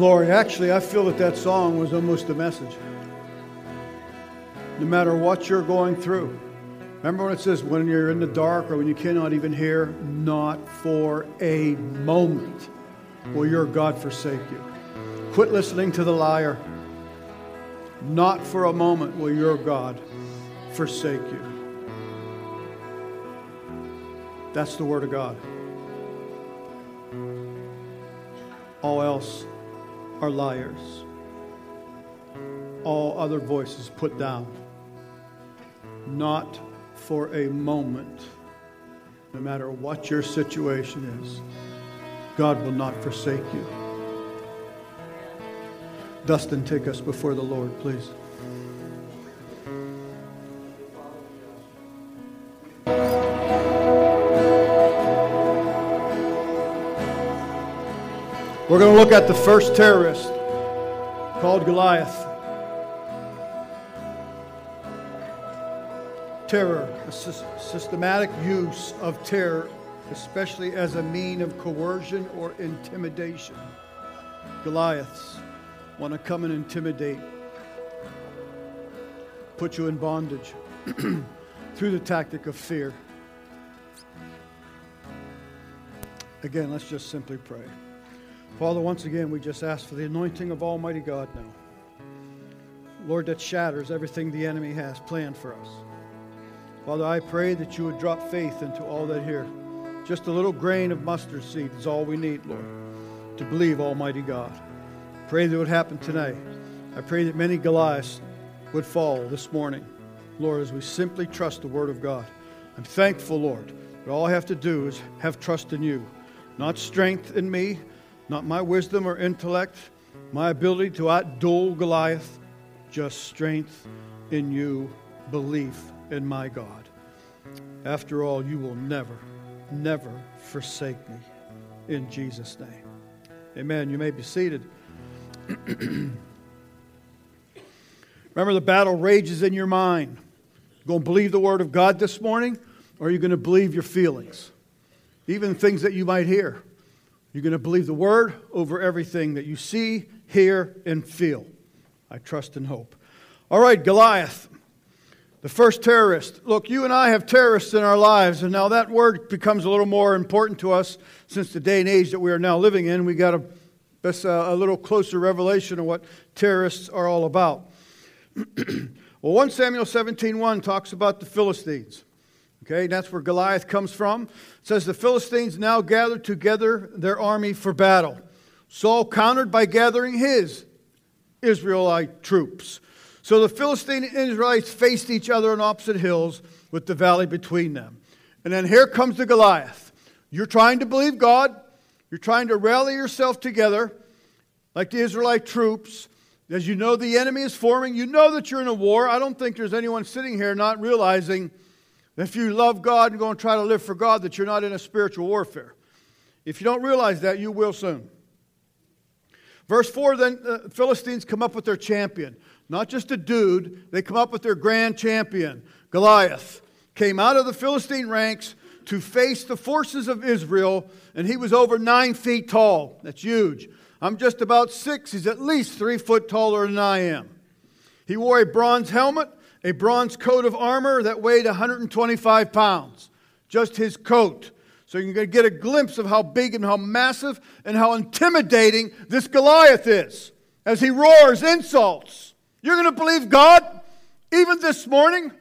Glory. Actually, I feel that that song was almost a message. No matter what you're going through. Remember when it says, when you're in the dark or when you cannot even hear, not for a moment will your God forsake you. Quit listening to the liar. Not for a moment will your God forsake you. That's the Word of God. All else are liars. All other voices put down. Not for a moment, no matter what your situation is, God will not forsake you. Dustin, take us before the Lord, please. We're going to look at the first terrorist called Goliath. Terror, a systematic use of terror, especially as a mean of coercion or intimidation. Goliaths want to come and intimidate, put you in bondage through the tactic of fear. Again, let's just simply pray. Father, once again, we just ask for the anointing of Almighty God now. Lord, that shatters everything the enemy has planned for us. Father, I pray that you would drop faith into all that here. Just a little grain of mustard seed is all we need, Lord, to believe Almighty God. Pray that would happen tonight. I pray that many Goliaths would fall this morning, Lord, as we simply trust the Word of God. I'm thankful, Lord, that all I have to do is have trust in you, not strength in me, not my wisdom or intellect, my ability to outduel Goliath, just strength in you, belief in my God. After all, you will never, never forsake me. In Jesus' name. Amen. You may be seated. Remember, the battle rages in your mind. You going to believe the word of God this morning, or are you going to believe your feelings? Even things that you might hear. You're going to believe the word over everything that you see, hear, and feel. I trust and hope. All right, Goliath, the first terrorist. Look, you and I have terrorists in our lives, and now that word becomes a little more important to us since the day and age that we are now living in. We got a, a little closer revelation of what terrorists are all about. well, 1 Samuel 17:1 talks about the Philistines. Okay, that's where Goliath comes from. It says the Philistines now gathered together their army for battle. Saul countered by gathering his Israelite troops. So the Philistine and Israelites faced each other on opposite hills with the valley between them. And then here comes the Goliath. You're trying to believe God, you're trying to rally yourself together like the Israelite troops. As you know the enemy is forming, you know that you're in a war. I don't think there's anyone sitting here not realizing if you love God and go and try to live for God, that you're not in a spiritual warfare. If you don't realize that, you will soon. Verse 4 then the uh, Philistines come up with their champion. Not just a dude, they come up with their grand champion. Goliath came out of the Philistine ranks to face the forces of Israel, and he was over nine feet tall. That's huge. I'm just about six. He's at least three foot taller than I am. He wore a bronze helmet a bronze coat of armor that weighed 125 pounds. Just his coat. So you can get a glimpse of how big and how massive and how intimidating this Goliath is as he roars insults. You're going to believe God even this morning?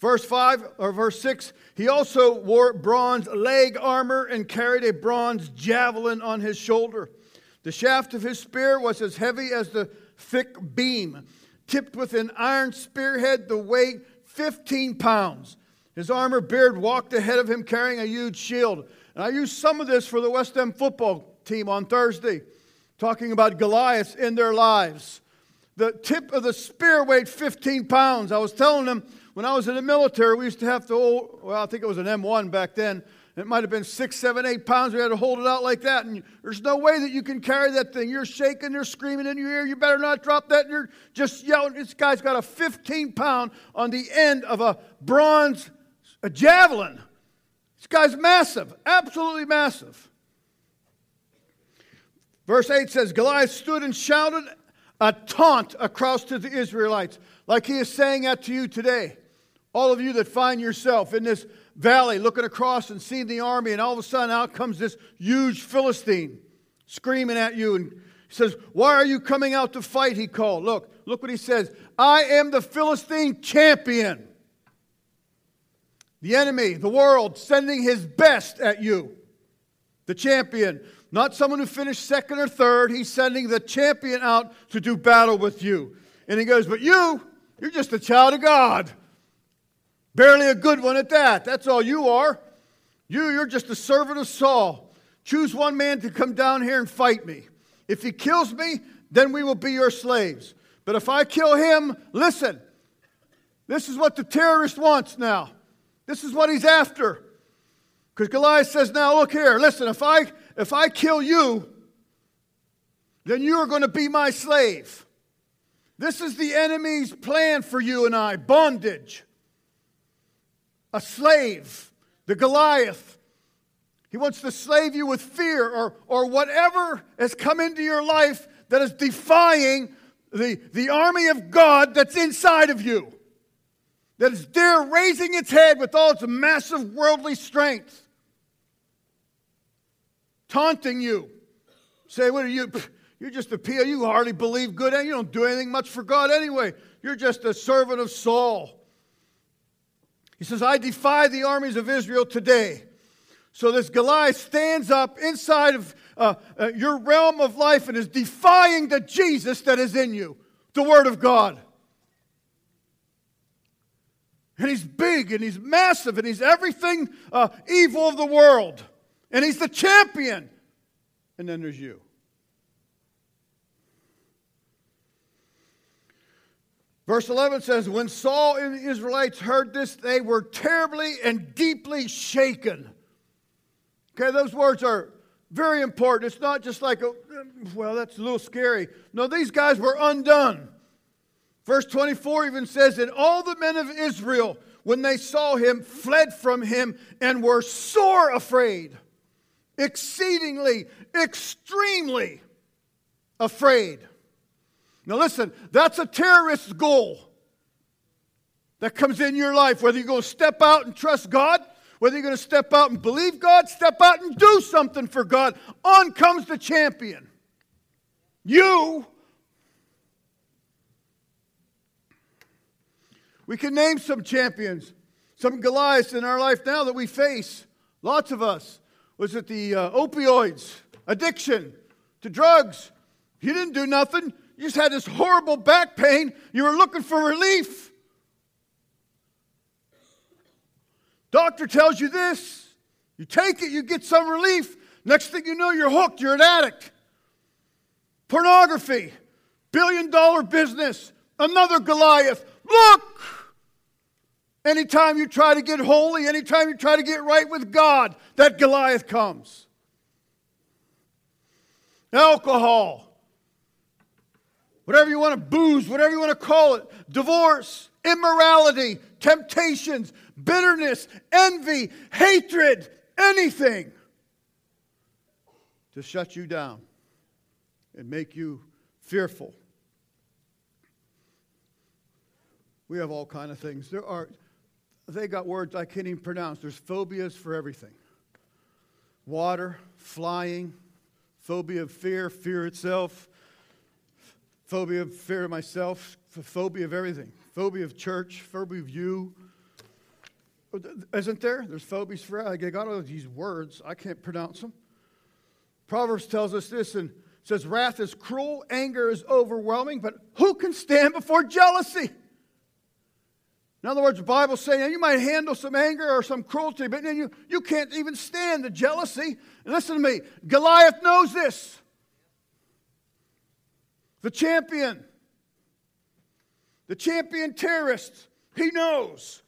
Verse 5 or verse 6 he also wore bronze leg armor and carried a bronze javelin on his shoulder. The shaft of his spear was as heavy as the thick beam tipped with an iron spearhead, the weight 15 pounds. His armor beard walked ahead of him carrying a huge shield. And I used some of this for the West End football team on Thursday, talking about Goliath in their lives. The tip of the spear weighed 15 pounds. I was telling them when I was in the military, we used to have to, oh, well, I think it was an M1 back then. It might have been six, seven, eight pounds. We had to hold it out like that. And there's no way that you can carry that thing. You're shaking, they're screaming in your ear. You better not drop that. And you're just yelling. This guy's got a 15 pound on the end of a bronze a javelin. This guy's massive, absolutely massive. Verse 8 says Goliath stood and shouted a taunt across to the Israelites, like he is saying that to you today. All of you that find yourself in this valley looking across and seeing the army, and all of a sudden out comes this huge Philistine screaming at you and says, Why are you coming out to fight? He called. Look, look what he says. I am the Philistine champion. The enemy, the world, sending his best at you. The champion. Not someone who finished second or third. He's sending the champion out to do battle with you. And he goes, But you, you're just a child of God. Barely a good one at that. That's all you are. You, you're just a servant of Saul. Choose one man to come down here and fight me. If he kills me, then we will be your slaves. But if I kill him, listen, this is what the terrorist wants now. This is what he's after. Because Goliath says, now look here, listen, if I if I kill you, then you are going to be my slave. This is the enemy's plan for you and I bondage. A slave, the Goliath. He wants to slave you with fear or, or whatever has come into your life that is defying the, the army of God that's inside of you, that is there raising its head with all its massive worldly strength, taunting you. Say, what are you? You're just a PO. You hardly believe good, and you don't do anything much for God anyway. You're just a servant of Saul. He says, I defy the armies of Israel today. So this Goliath stands up inside of uh, uh, your realm of life and is defying the Jesus that is in you, the Word of God. And he's big and he's massive and he's everything uh, evil of the world. And he's the champion. And then there's you. Verse 11 says, When Saul and the Israelites heard this, they were terribly and deeply shaken. Okay, those words are very important. It's not just like, a, well, that's a little scary. No, these guys were undone. Verse 24 even says, And all the men of Israel, when they saw him, fled from him and were sore afraid, exceedingly, extremely afraid. Now, listen, that's a terrorist's goal that comes in your life, whether you're going to step out and trust God whether you're going to step out and believe God, step out and do something for God. On comes the champion. You. We can name some champions, some Goliaths in our life now that we face. Lots of us. Was it the uh, opioids, addiction to drugs? You didn't do nothing. You just had this horrible back pain. You were looking for relief. Doctor tells you this. You take it, you get some relief. Next thing you know, you're hooked, you're an addict. Pornography, billion dollar business, another Goliath. Look! Anytime you try to get holy, anytime you try to get right with God, that Goliath comes. Alcohol, whatever you want to booze, whatever you want to call it, divorce, immorality, temptations, bitterness, envy, hatred, anything to shut you down and make you fearful. We have all kind of things. There are they got words I can't even pronounce. There's phobias for everything. Water, flying, phobia of fear, fear itself, phobia of fear of myself, phobia of everything, phobia of church, phobia of you, isn't there? There's phobias for I got all these words. I can't pronounce them. Proverbs tells us this and says, Wrath is cruel, anger is overwhelming, but who can stand before jealousy? In other words, the Bible's saying you might handle some anger or some cruelty, but then you, you can't even stand the jealousy. Listen to me Goliath knows this. The champion, the champion terrorist, he knows.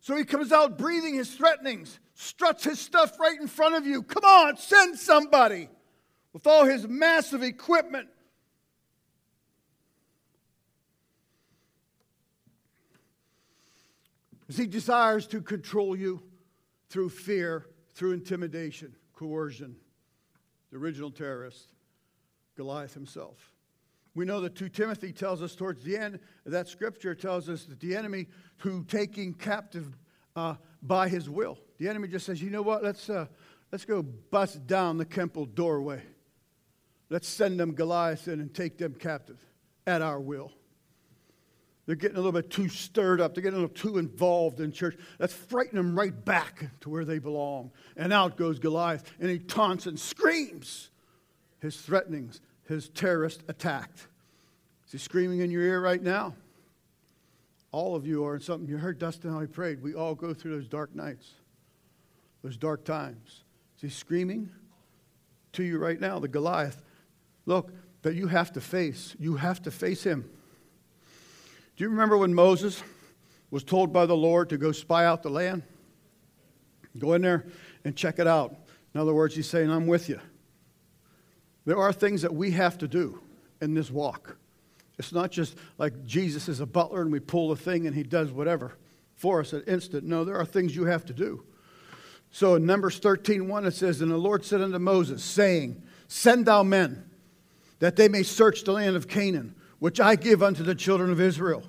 So he comes out breathing his threatenings, struts his stuff right in front of you. Come on, send somebody with all his massive equipment. As he desires to control you through fear, through intimidation, coercion. the original terrorist, Goliath himself. We know that 2 Timothy tells us towards the end, that scripture tells us that the enemy who taking captive uh, by his will, the enemy just says, you know what, let's, uh, let's go bust down the temple doorway. Let's send them Goliath in and take them captive at our will. They're getting a little bit too stirred up. They're getting a little too involved in church. Let's frighten them right back to where they belong. And out goes Goliath, and he taunts and screams his threatenings, his terrorist attacked. Is he screaming in your ear right now? All of you are in something. You heard Dustin how he prayed. We all go through those dark nights, those dark times. Is he screaming to you right now? The Goliath. Look, that you have to face. You have to face him. Do you remember when Moses was told by the Lord to go spy out the land? Go in there and check it out. In other words, he's saying, I'm with you. There are things that we have to do in this walk. It's not just like Jesus is a butler and we pull a thing and he does whatever for us at instant. No, there are things you have to do. So in Numbers 13, 1, it says, And the Lord said unto Moses, saying, Send thou men, that they may search the land of Canaan which I give unto the children of Israel.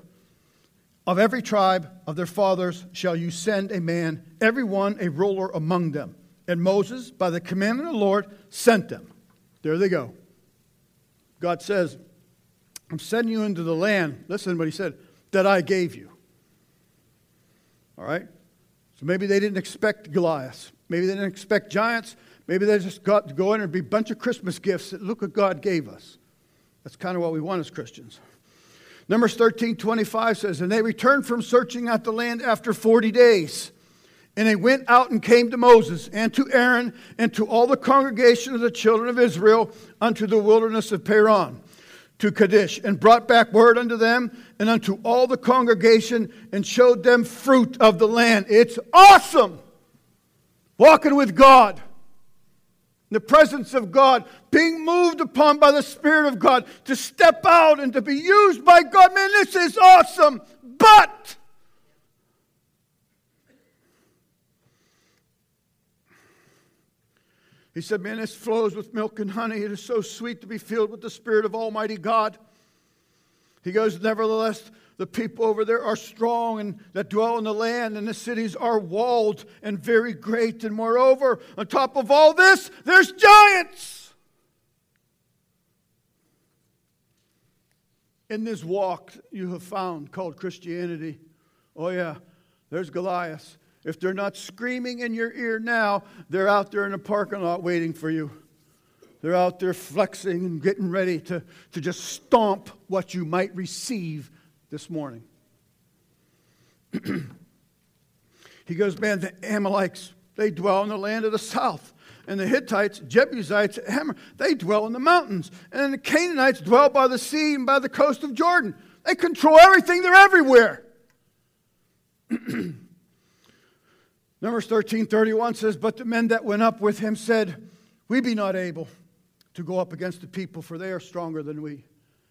Of every tribe of their fathers shall you send a man, every one a ruler among them. And Moses, by the commandment of the Lord, sent them. There they go. God says, I'm sending you into the land, listen what he said, that I gave you. All right? So maybe they didn't expect Goliath. Maybe they didn't expect giants. Maybe they just got to go in and be a bunch of Christmas gifts that look what God gave us. That's kind of what we want as Christians. Numbers 13 25 says, And they returned from searching out the land after 40 days. And they went out and came to Moses and to Aaron and to all the congregation of the children of Israel unto the wilderness of Paran, to Kadesh, and brought back word unto them and unto all the congregation and showed them fruit of the land. It's awesome walking with God the presence of God, being moved upon by the Spirit of God to step out and to be used by God. Man, this is awesome. But he said, Man, this flows with milk and honey. It is so sweet to be filled with the Spirit of Almighty God. He goes, Nevertheless, the people over there are strong and that dwell in the land, and the cities are walled and very great. And moreover, on top of all this, there's giants. In this walk you have found called Christianity, oh, yeah, there's Goliath. If they're not screaming in your ear now, they're out there in the parking lot waiting for you. They're out there flexing and getting ready to, to just stomp what you might receive this morning. he goes, Man, the Amalekites, they dwell in the land of the south. And the Hittites, Jebusites, Hammer, they dwell in the mountains. And the Canaanites dwell by the sea and by the coast of Jordan. They control everything, they're everywhere. Numbers 13 31 says, But the men that went up with him said, We be not able to go up against the people, for they are stronger than we.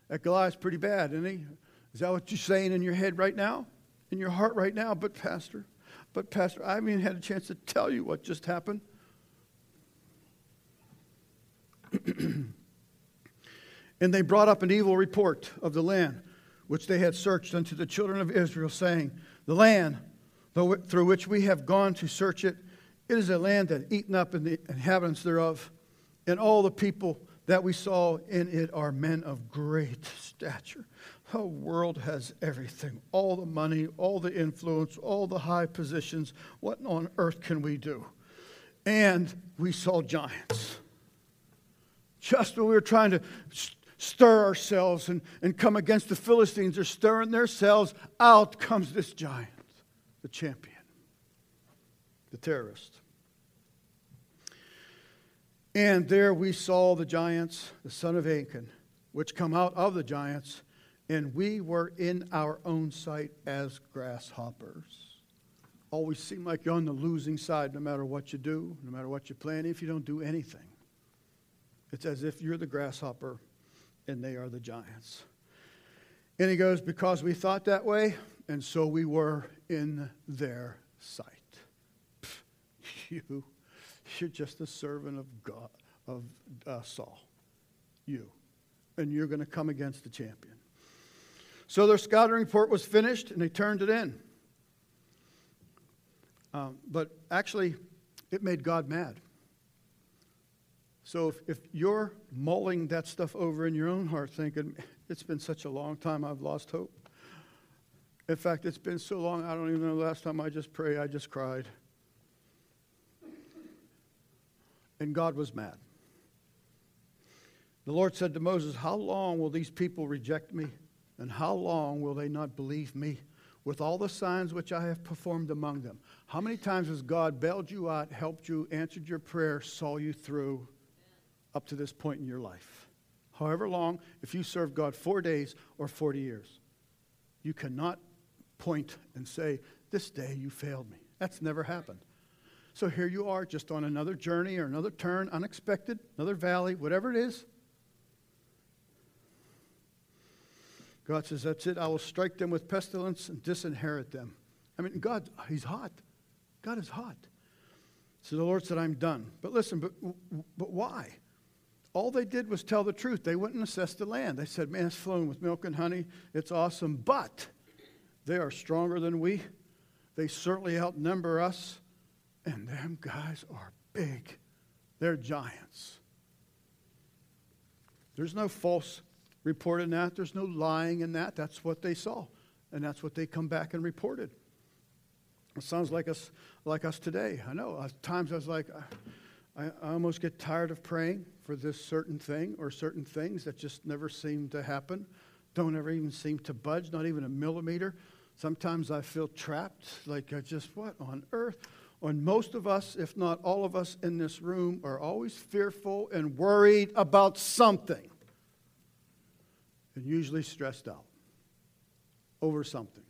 That Goliath's pretty bad, isn't he? Is that what you're saying in your head right now? In your heart right now? But, Pastor, but, Pastor, I haven't even had a chance to tell you what just happened. and they brought up an evil report of the land which they had searched unto the children of Israel, saying, The land through which we have gone to search it, it is a land that eaten up in the inhabitants thereof, and all the people that we saw in it are men of great stature. The world has everything all the money, all the influence, all the high positions. What on earth can we do? And we saw giants. Just when we were trying to stir ourselves and, and come against the Philistines, they're stirring themselves. Out comes this giant, the champion, the terrorist. And there we saw the giants, the son of Anak, which come out of the giants and we were in our own sight as grasshoppers. Always seem like you're on the losing side no matter what you do, no matter what you plan, if you don't do anything. It's as if you're the grasshopper and they are the giants. And he goes, Because we thought that way, and so we were in their sight. You, you're just a servant of God, of uh, Saul. You. And you're going to come against the champion. So their scouting report was finished and they turned it in. Um, but actually, it made God mad. So if, if you're mulling that stuff over in your own heart, thinking, it's been such a long time, I've lost hope. In fact, it's been so long, I don't even know the last time I just prayed, I just cried. And God was mad. The Lord said to Moses, How long will these people reject me? And how long will they not believe me with all the signs which I have performed among them? How many times has God bailed you out, helped you, answered your prayer, saw you through up to this point in your life? However long, if you serve God four days or 40 years, you cannot point and say, This day you failed me. That's never happened. So here you are, just on another journey or another turn, unexpected, another valley, whatever it is. God says, That's it. I will strike them with pestilence and disinherit them. I mean, God, He's hot. God is hot. So the Lord said, I'm done. But listen, but, but why? All they did was tell the truth. They wouldn't assess the land. They said, Man, it's flowing with milk and honey. It's awesome. But they are stronger than we. They certainly outnumber us. And them guys are big. They're giants. There's no false report in that. There's no lying in that. That's what they saw. And that's what they come back and reported. It sounds like us, like us today. I know. At times I was like, I, I almost get tired of praying for this certain thing or certain things that just never seem to happen, don't ever even seem to budge, not even a millimeter. Sometimes I feel trapped, like I just, what on earth? And most of us, if not all of us in this room, are always fearful and worried about something and usually stressed out over something.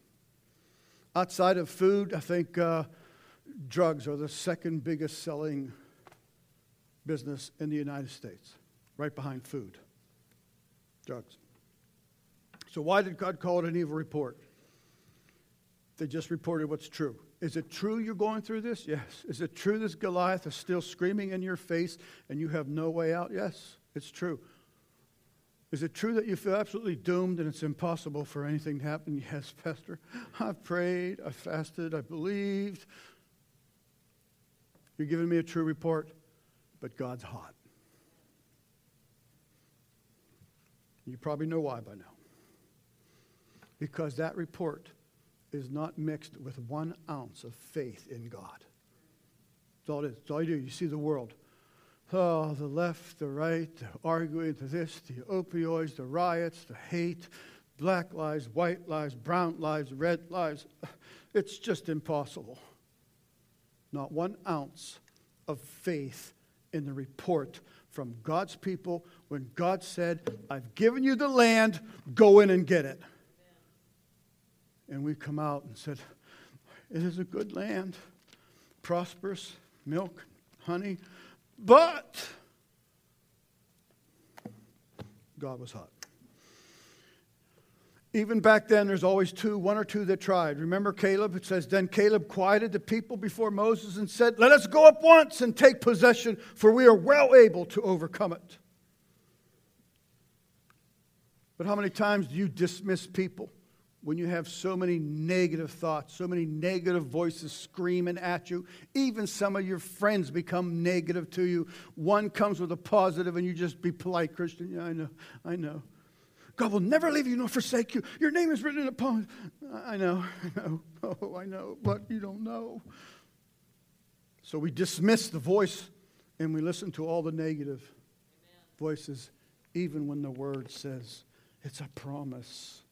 Outside of food, I think uh, drugs are the second biggest selling business in the United States, right behind food. Drugs. So, why did God call it an evil report? They just reported what's true. Is it true you're going through this? Yes. Is it true this Goliath is still screaming in your face and you have no way out? Yes, it's true. Is it true that you feel absolutely doomed and it's impossible for anything to happen? Yes, Pastor. I've prayed, I've fasted, I believed. You're giving me a true report, but God's hot. You probably know why by now. Because that report is not mixed with one ounce of faith in God. That's all it is. That's all you do. You see the world. Oh, the left, the right, the arguing, the this, the opioids, the riots, the hate, black lives, white lives, brown lives, red lives. It's just impossible. Not one ounce of faith in the report from God's people when God said, I've given you the land, go in and get it. And we come out and said, It is a good land, prosperous, milk, honey, but God was hot. Even back then, there's always two, one or two that tried. Remember Caleb? It says, Then Caleb quieted the people before Moses and said, Let us go up once and take possession, for we are well able to overcome it. But how many times do you dismiss people? When you have so many negative thoughts, so many negative voices screaming at you, even some of your friends become negative to you. One comes with a positive, and you just be polite, Christian. Yeah, I know, I know. God will never leave you nor forsake you. Your name is written in a poem. I know, I know, oh, I know, but you don't know. So we dismiss the voice and we listen to all the negative Amen. voices, even when the word says it's a promise.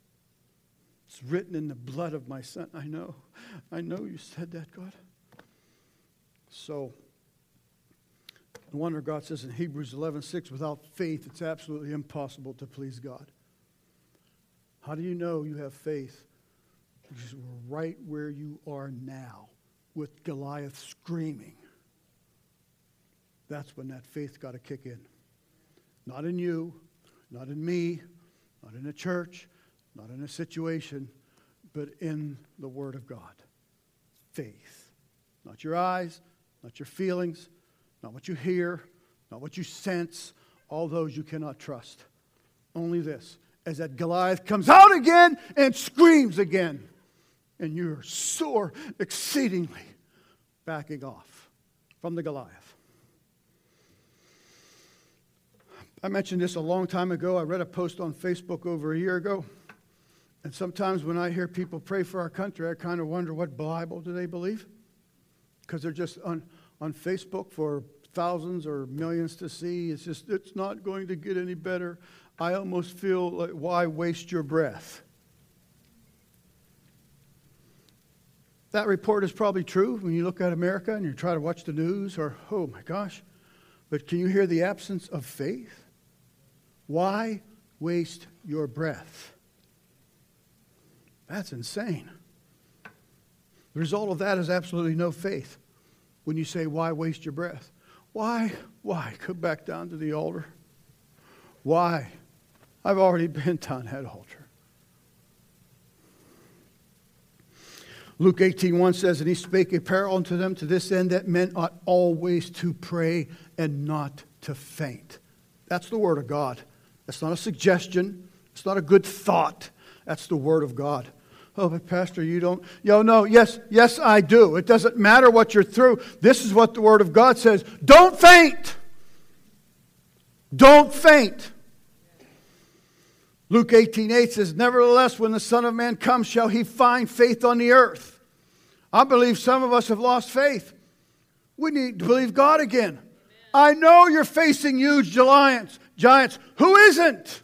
It's written in the blood of my son. I know. I know you said that, God. So, no wonder God says in Hebrews 11 6, without faith, it's absolutely impossible to please God. How do you know you have faith? Because we're right where you are now with Goliath screaming. That's when that faith got to kick in. Not in you, not in me, not in a church, not in a situation, but in the Word of God. Faith. Not your eyes, not your feelings, not what you hear, not what you sense, all those you cannot trust. Only this as that Goliath comes out again and screams again, and you're sore exceedingly backing off from the Goliath. I mentioned this a long time ago. I read a post on Facebook over a year ago. And sometimes when I hear people pray for our country, I kind of wonder what Bible do they believe? Because they're just on, on Facebook for thousands or millions to see. It's just, it's not going to get any better. I almost feel like, why waste your breath? That report is probably true when you look at America and you try to watch the news, or, oh my gosh. But can you hear the absence of faith? Why waste your breath? That's insane. The result of that is absolutely no faith. When you say, Why waste your breath? Why? Why? Go back down to the altar. Why? I've already been down that altar. Luke 18:1 says, And he spake a parable unto them to this end that men ought always to pray and not to faint. That's the word of God. That's not a suggestion. It's not a good thought. That's the Word of God. Oh, but Pastor, you don't. Yo, no, yes, yes, I do. It doesn't matter what you're through. This is what the Word of God says. Don't faint. Don't faint. Luke 18 8 says, Nevertheless, when the Son of Man comes, shall he find faith on the earth? I believe some of us have lost faith. We need to believe God again. I know you're facing huge giants giants. Who isn't?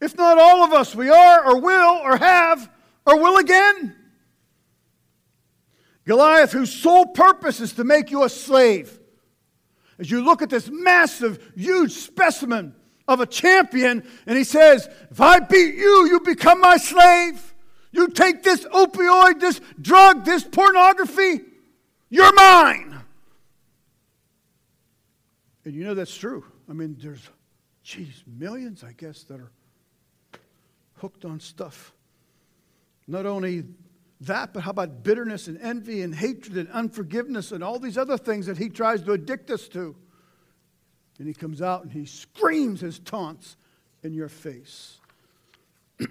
If not all of us, we are, or will, or have, or will again. Goliath, whose sole purpose is to make you a slave. As you look at this massive, huge specimen of a champion, and he says, If I beat you, you become my slave. You take this opioid, this drug, this pornography, you're mine. And you know that's true. I mean, there's geez, millions, I guess, that are hooked on stuff. Not only that, but how about bitterness and envy and hatred and unforgiveness and all these other things that he tries to addict us to? And he comes out and he screams his taunts in your face.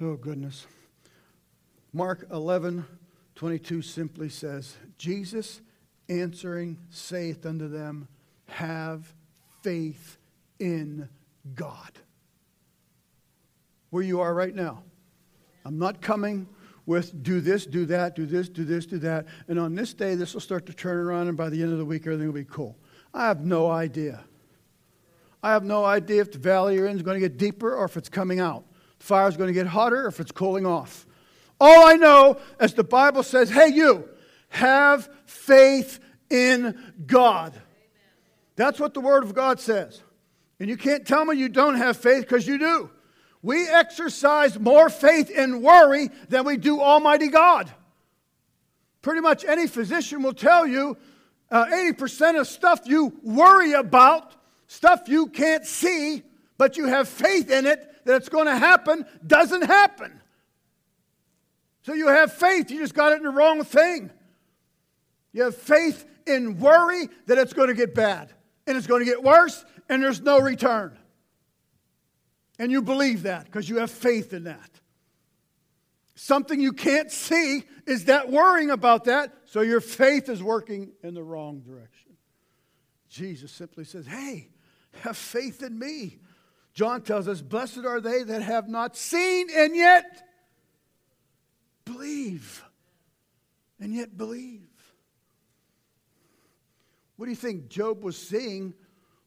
oh, goodness. Mark 11, 22 simply says, Jesus answering saith unto them, Have faith in God. Where you are right now. I'm not coming with do this, do that, do this, do this, do that. And on this day, this will start to turn around, and by the end of the week, everything will be cool. I have no idea. I have no idea if the valley you're in is going to get deeper or if it's coming out. The fire is going to get hotter or if it's cooling off. All I know, as the Bible says, hey, you, have faith in God. That's what the Word of God says. And you can't tell me you don't have faith because you do. We exercise more faith in worry than we do Almighty God. Pretty much any physician will tell you uh, 80% of stuff you worry about, stuff you can't see, but you have faith in it that it's going to happen, doesn't happen. So you have faith, you just got it in the wrong thing. You have faith in worry that it's going to get bad and it's going to get worse and there's no return. And you believe that because you have faith in that. Something you can't see is that worrying about that, so your faith is working in the wrong direction. Jesus simply says, Hey, have faith in me. John tells us, Blessed are they that have not seen and yet believe. And yet believe. What do you think Job was seeing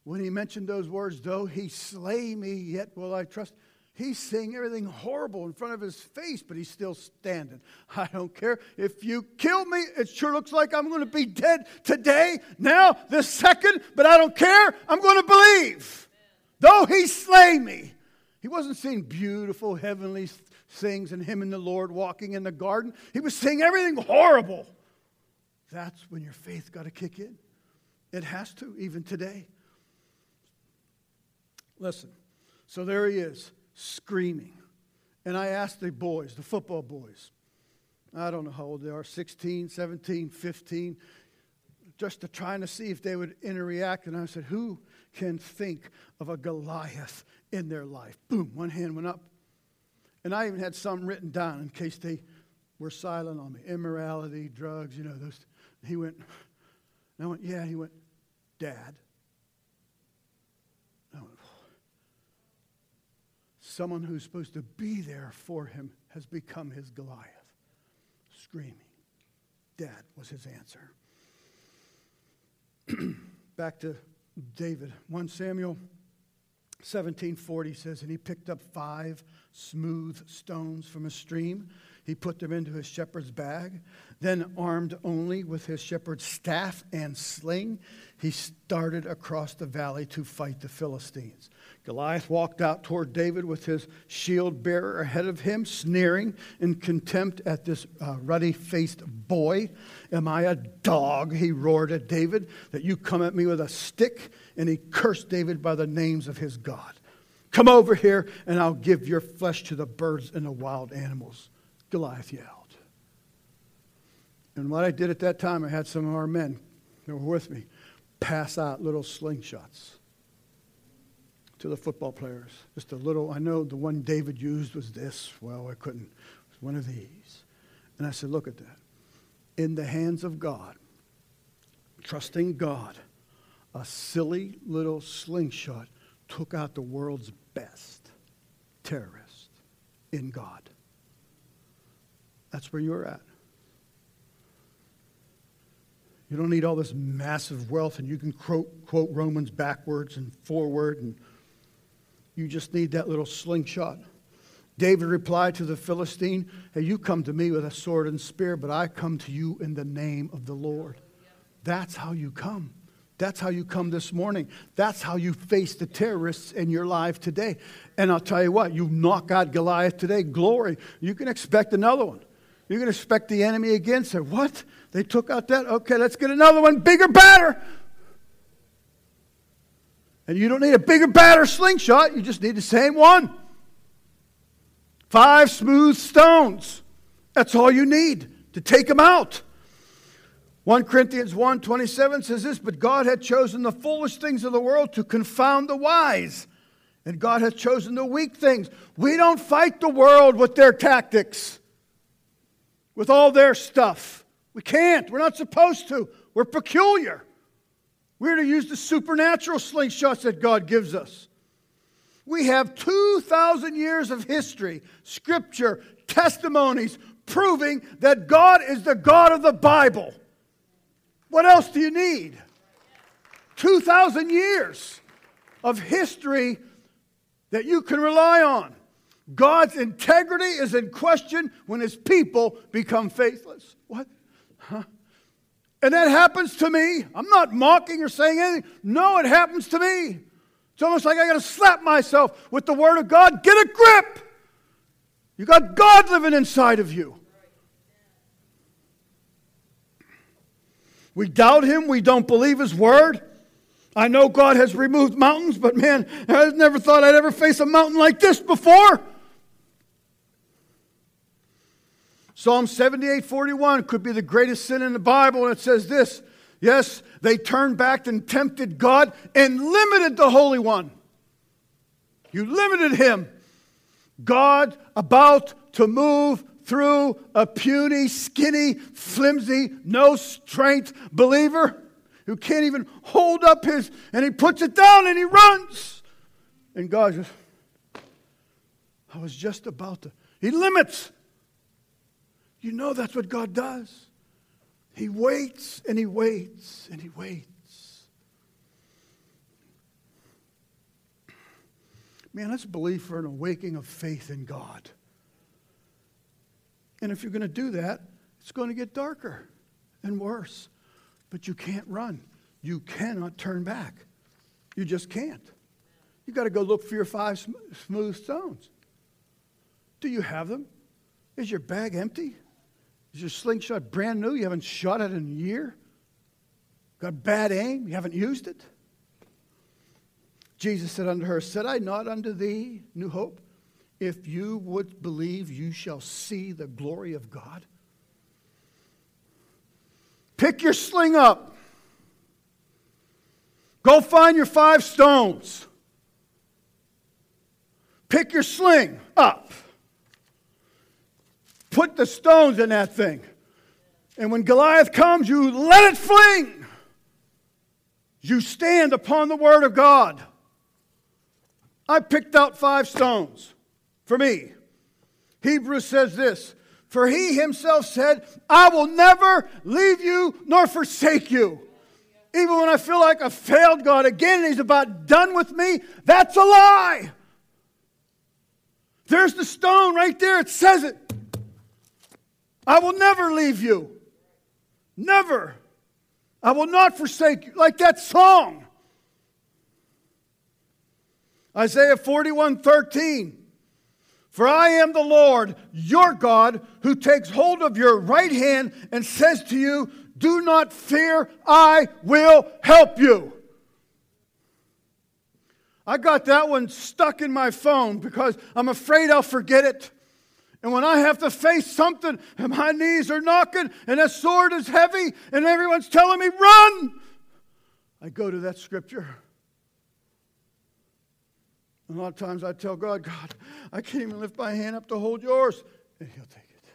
when he mentioned those words? Though he slay me, yet will I trust. He's seeing everything horrible in front of his face, but he's still standing. I don't care. If you kill me, it sure looks like I'm going to be dead today, now, this second, but I don't care. I'm going to believe. Though he slay me. He wasn't seeing beautiful heavenly things and him and the Lord walking in the garden. He was seeing everything horrible. That's when your faith got to kick in. It has to, even today. Listen, so there he is, screaming. And I asked the boys, the football boys, I don't know how old they are 16, 17, 15. just to trying to see if they would interact. And I said, Who can think of a Goliath in their life? Boom, one hand went up. And I even had some written down in case they were silent on me. Immorality, drugs, you know, those. He went, and I went, Yeah. He went, Dad. I went, Someone who's supposed to be there for him has become his Goliath. Screaming. Dad was his answer. Back to David. 1 Samuel 1740 says, And he picked up five smooth stones from a stream. He put them into his shepherd's bag. Then, armed only with his shepherd's staff and sling, he started across the valley to fight the Philistines. Goliath walked out toward David with his shield bearer ahead of him, sneering in contempt at this uh, ruddy faced boy. Am I a dog? He roared at David, that you come at me with a stick. And he cursed David by the names of his God. Come over here, and I'll give your flesh to the birds and the wild animals. Goliath yelled. And what I did at that time, I had some of our men that were with me pass out little slingshots to the football players. Just a little, I know the one David used was this. Well, I couldn't. It was one of these. And I said, look at that. In the hands of God, trusting God, a silly little slingshot took out the world's best terrorist in God. That's where you're at. You don't need all this massive wealth, and you can quote, quote Romans backwards and forward and you just need that little slingshot. David replied to the Philistine, Hey, you come to me with a sword and spear, but I come to you in the name of the Lord. That's how you come. That's how you come this morning. That's how you face the terrorists in your life today. And I'll tell you what, you knock out Goliath today, glory. You can expect another one. You can expect the enemy again. Say, what? They took out that? Okay, let's get another one, bigger, better. And you don't need a bigger, badder slingshot, you just need the same one. Five smooth stones. That's all you need to take them out. 1 Corinthians 1 27 says this, but God had chosen the foolish things of the world to confound the wise. And God has chosen the weak things. We don't fight the world with their tactics, with all their stuff. We can't. We're not supposed to. We're peculiar. We're to use the supernatural slingshots that God gives us. We have 2,000 years of history, scripture, testimonies proving that God is the God of the Bible. What else do you need? 2,000 years of history that you can rely on. God's integrity is in question when his people become faithless. What? Huh? And that happens to me. I'm not mocking or saying anything. No, it happens to me. It's almost like I got to slap myself with the Word of God. Get a grip. You got God living inside of you. We doubt Him. We don't believe His Word. I know God has removed mountains, but man, I never thought I'd ever face a mountain like this before. Psalm 78 41 could be the greatest sin in the Bible, and it says this Yes, they turned back and tempted God and limited the Holy One. You limited him. God about to move through a puny, skinny, flimsy, no strength believer who can't even hold up his, and he puts it down and he runs. And God just, I was just about to, he limits. You know that's what God does. He waits and he waits and he waits. Man, let's believe for an awakening of faith in God. And if you're going to do that, it's going to get darker and worse. But you can't run. You cannot turn back. You just can't. You got to go look for your five smooth stones. Do you have them? Is your bag empty? Is your slingshot brand new? You haven't shot it in a year? Got bad aim? You haven't used it? Jesus said unto her, Said I not unto thee, New Hope, if you would believe, you shall see the glory of God? Pick your sling up. Go find your five stones. Pick your sling up. Put the stones in that thing. And when Goliath comes, you let it fling. You stand upon the word of God. I picked out five stones for me. Hebrews says this For he himself said, I will never leave you nor forsake you. Even when I feel like I failed God again and he's about done with me, that's a lie. There's the stone right there. It says it. I will never leave you. Never. I will not forsake you. Like that song. Isaiah 41 13. For I am the Lord, your God, who takes hold of your right hand and says to you, Do not fear, I will help you. I got that one stuck in my phone because I'm afraid I'll forget it. And when I have to face something and my knees are knocking and that sword is heavy and everyone's telling me, run, I go to that scripture. A lot of times I tell God, God, I can't even lift my hand up to hold yours. And He'll take it.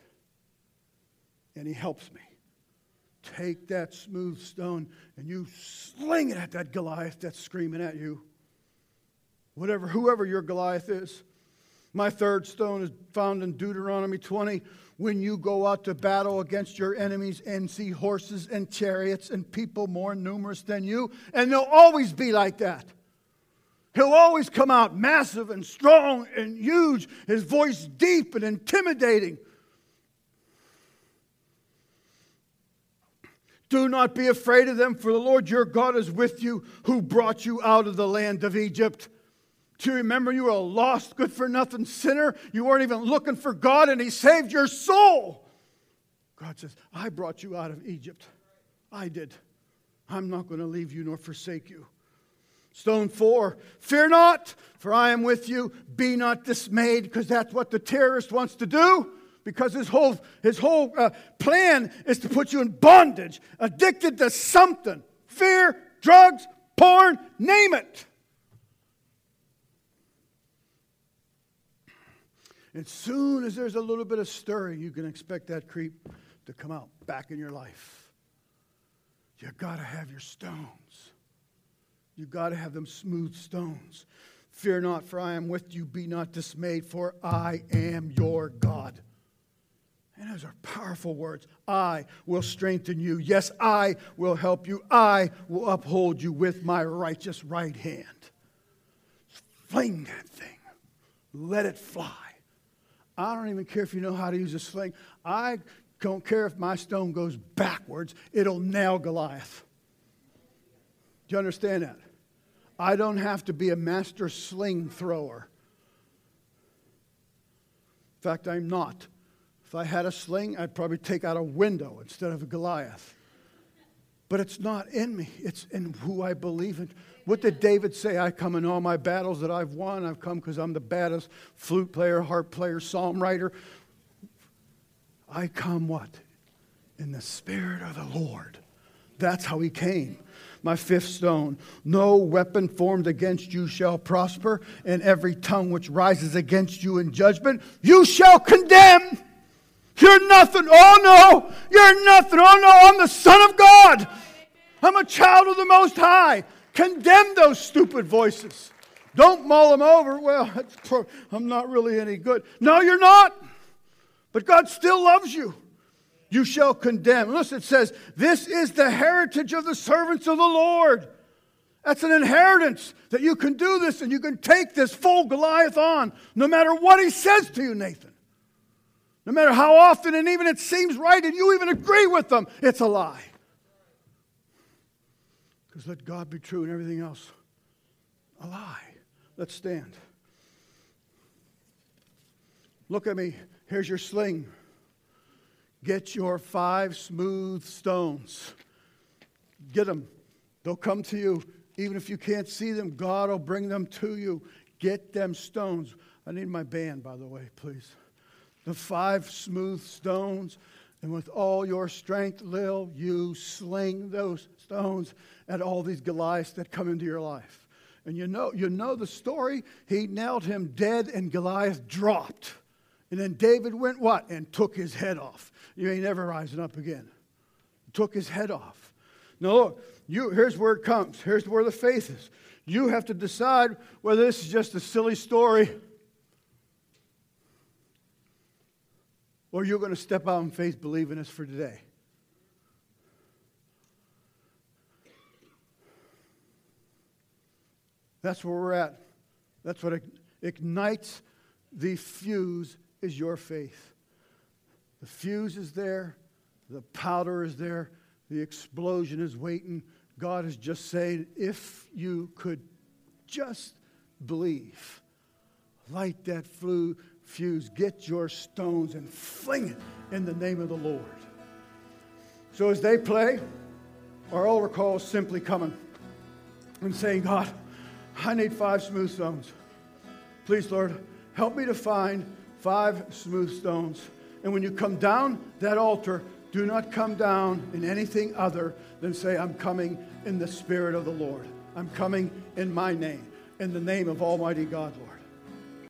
And He helps me. Take that smooth stone and you sling it at that Goliath that's screaming at you. Whatever, whoever your Goliath is. My third stone is found in Deuteronomy 20. When you go out to battle against your enemies and see horses and chariots and people more numerous than you, and they'll always be like that. He'll always come out massive and strong and huge, his voice deep and intimidating. Do not be afraid of them, for the Lord your God is with you, who brought you out of the land of Egypt. Do you remember you were a lost, good for nothing sinner? You weren't even looking for God, and He saved your soul. God says, I brought you out of Egypt. I did. I'm not going to leave you nor forsake you. Stone four, fear not, for I am with you. Be not dismayed, because that's what the terrorist wants to do. Because his whole, his whole uh, plan is to put you in bondage, addicted to something fear, drugs, porn, name it. As soon as there's a little bit of stirring, you can expect that creep to come out back in your life. You got to have your stones. You got to have them smooth stones. Fear not, for I am with you. Be not dismayed, for I am your God. And those are powerful words. I will strengthen you. Yes, I will help you. I will uphold you with my righteous right hand. Fling that thing, let it fly. I don't even care if you know how to use a sling. I don't care if my stone goes backwards, it'll nail Goliath. Do you understand that? I don't have to be a master sling thrower. In fact, I'm not. If I had a sling, I'd probably take out a window instead of a Goliath. But it's not in me, it's in who I believe in. What did David say? I come in all my battles that I've won. I've come because I'm the baddest flute player, harp player, psalm writer. I come what? In the Spirit of the Lord. That's how he came. My fifth stone no weapon formed against you shall prosper, and every tongue which rises against you in judgment, you shall condemn. You're nothing. Oh no, you're nothing. Oh no, I'm the Son of God. I'm a child of the Most High. Condemn those stupid voices. Don't mull them over. Well, I'm not really any good. No, you're not. But God still loves you. You shall condemn. Listen, it says, This is the heritage of the servants of the Lord. That's an inheritance that you can do this and you can take this full Goliath on no matter what he says to you, Nathan. No matter how often and even it seems right and you even agree with them, it's a lie. Because let God be true and everything else a lie. Let's stand. Look at me. Here's your sling. Get your five smooth stones. Get them. They'll come to you. Even if you can't see them, God will bring them to you. Get them stones. I need my band, by the way, please. The five smooth stones. And with all your strength, Lil, you sling those stones at all these Goliaths that come into your life. And you know, you know the story. He nailed him dead, and Goliath dropped. And then David went what? And took his head off. You ain't never rising up again. Took his head off. Now look, you, here's where it comes. Here's where the faith is. You have to decide whether this is just a silly story or you're going to step out in faith believing this for today. That's where we're at. That's what ignites the fuse is your faith. The fuse is there, the powder is there, the explosion is waiting. God is just saying, if you could just believe, light that fuse, get your stones and fling it in the name of the Lord. So as they play, our altar call is simply coming and saying, God, I need five smooth stones. Please, Lord, help me to find five smooth stones. And when you come down that altar, do not come down in anything other than say, I'm coming in the Spirit of the Lord. I'm coming in my name, in the name of Almighty God, Lord.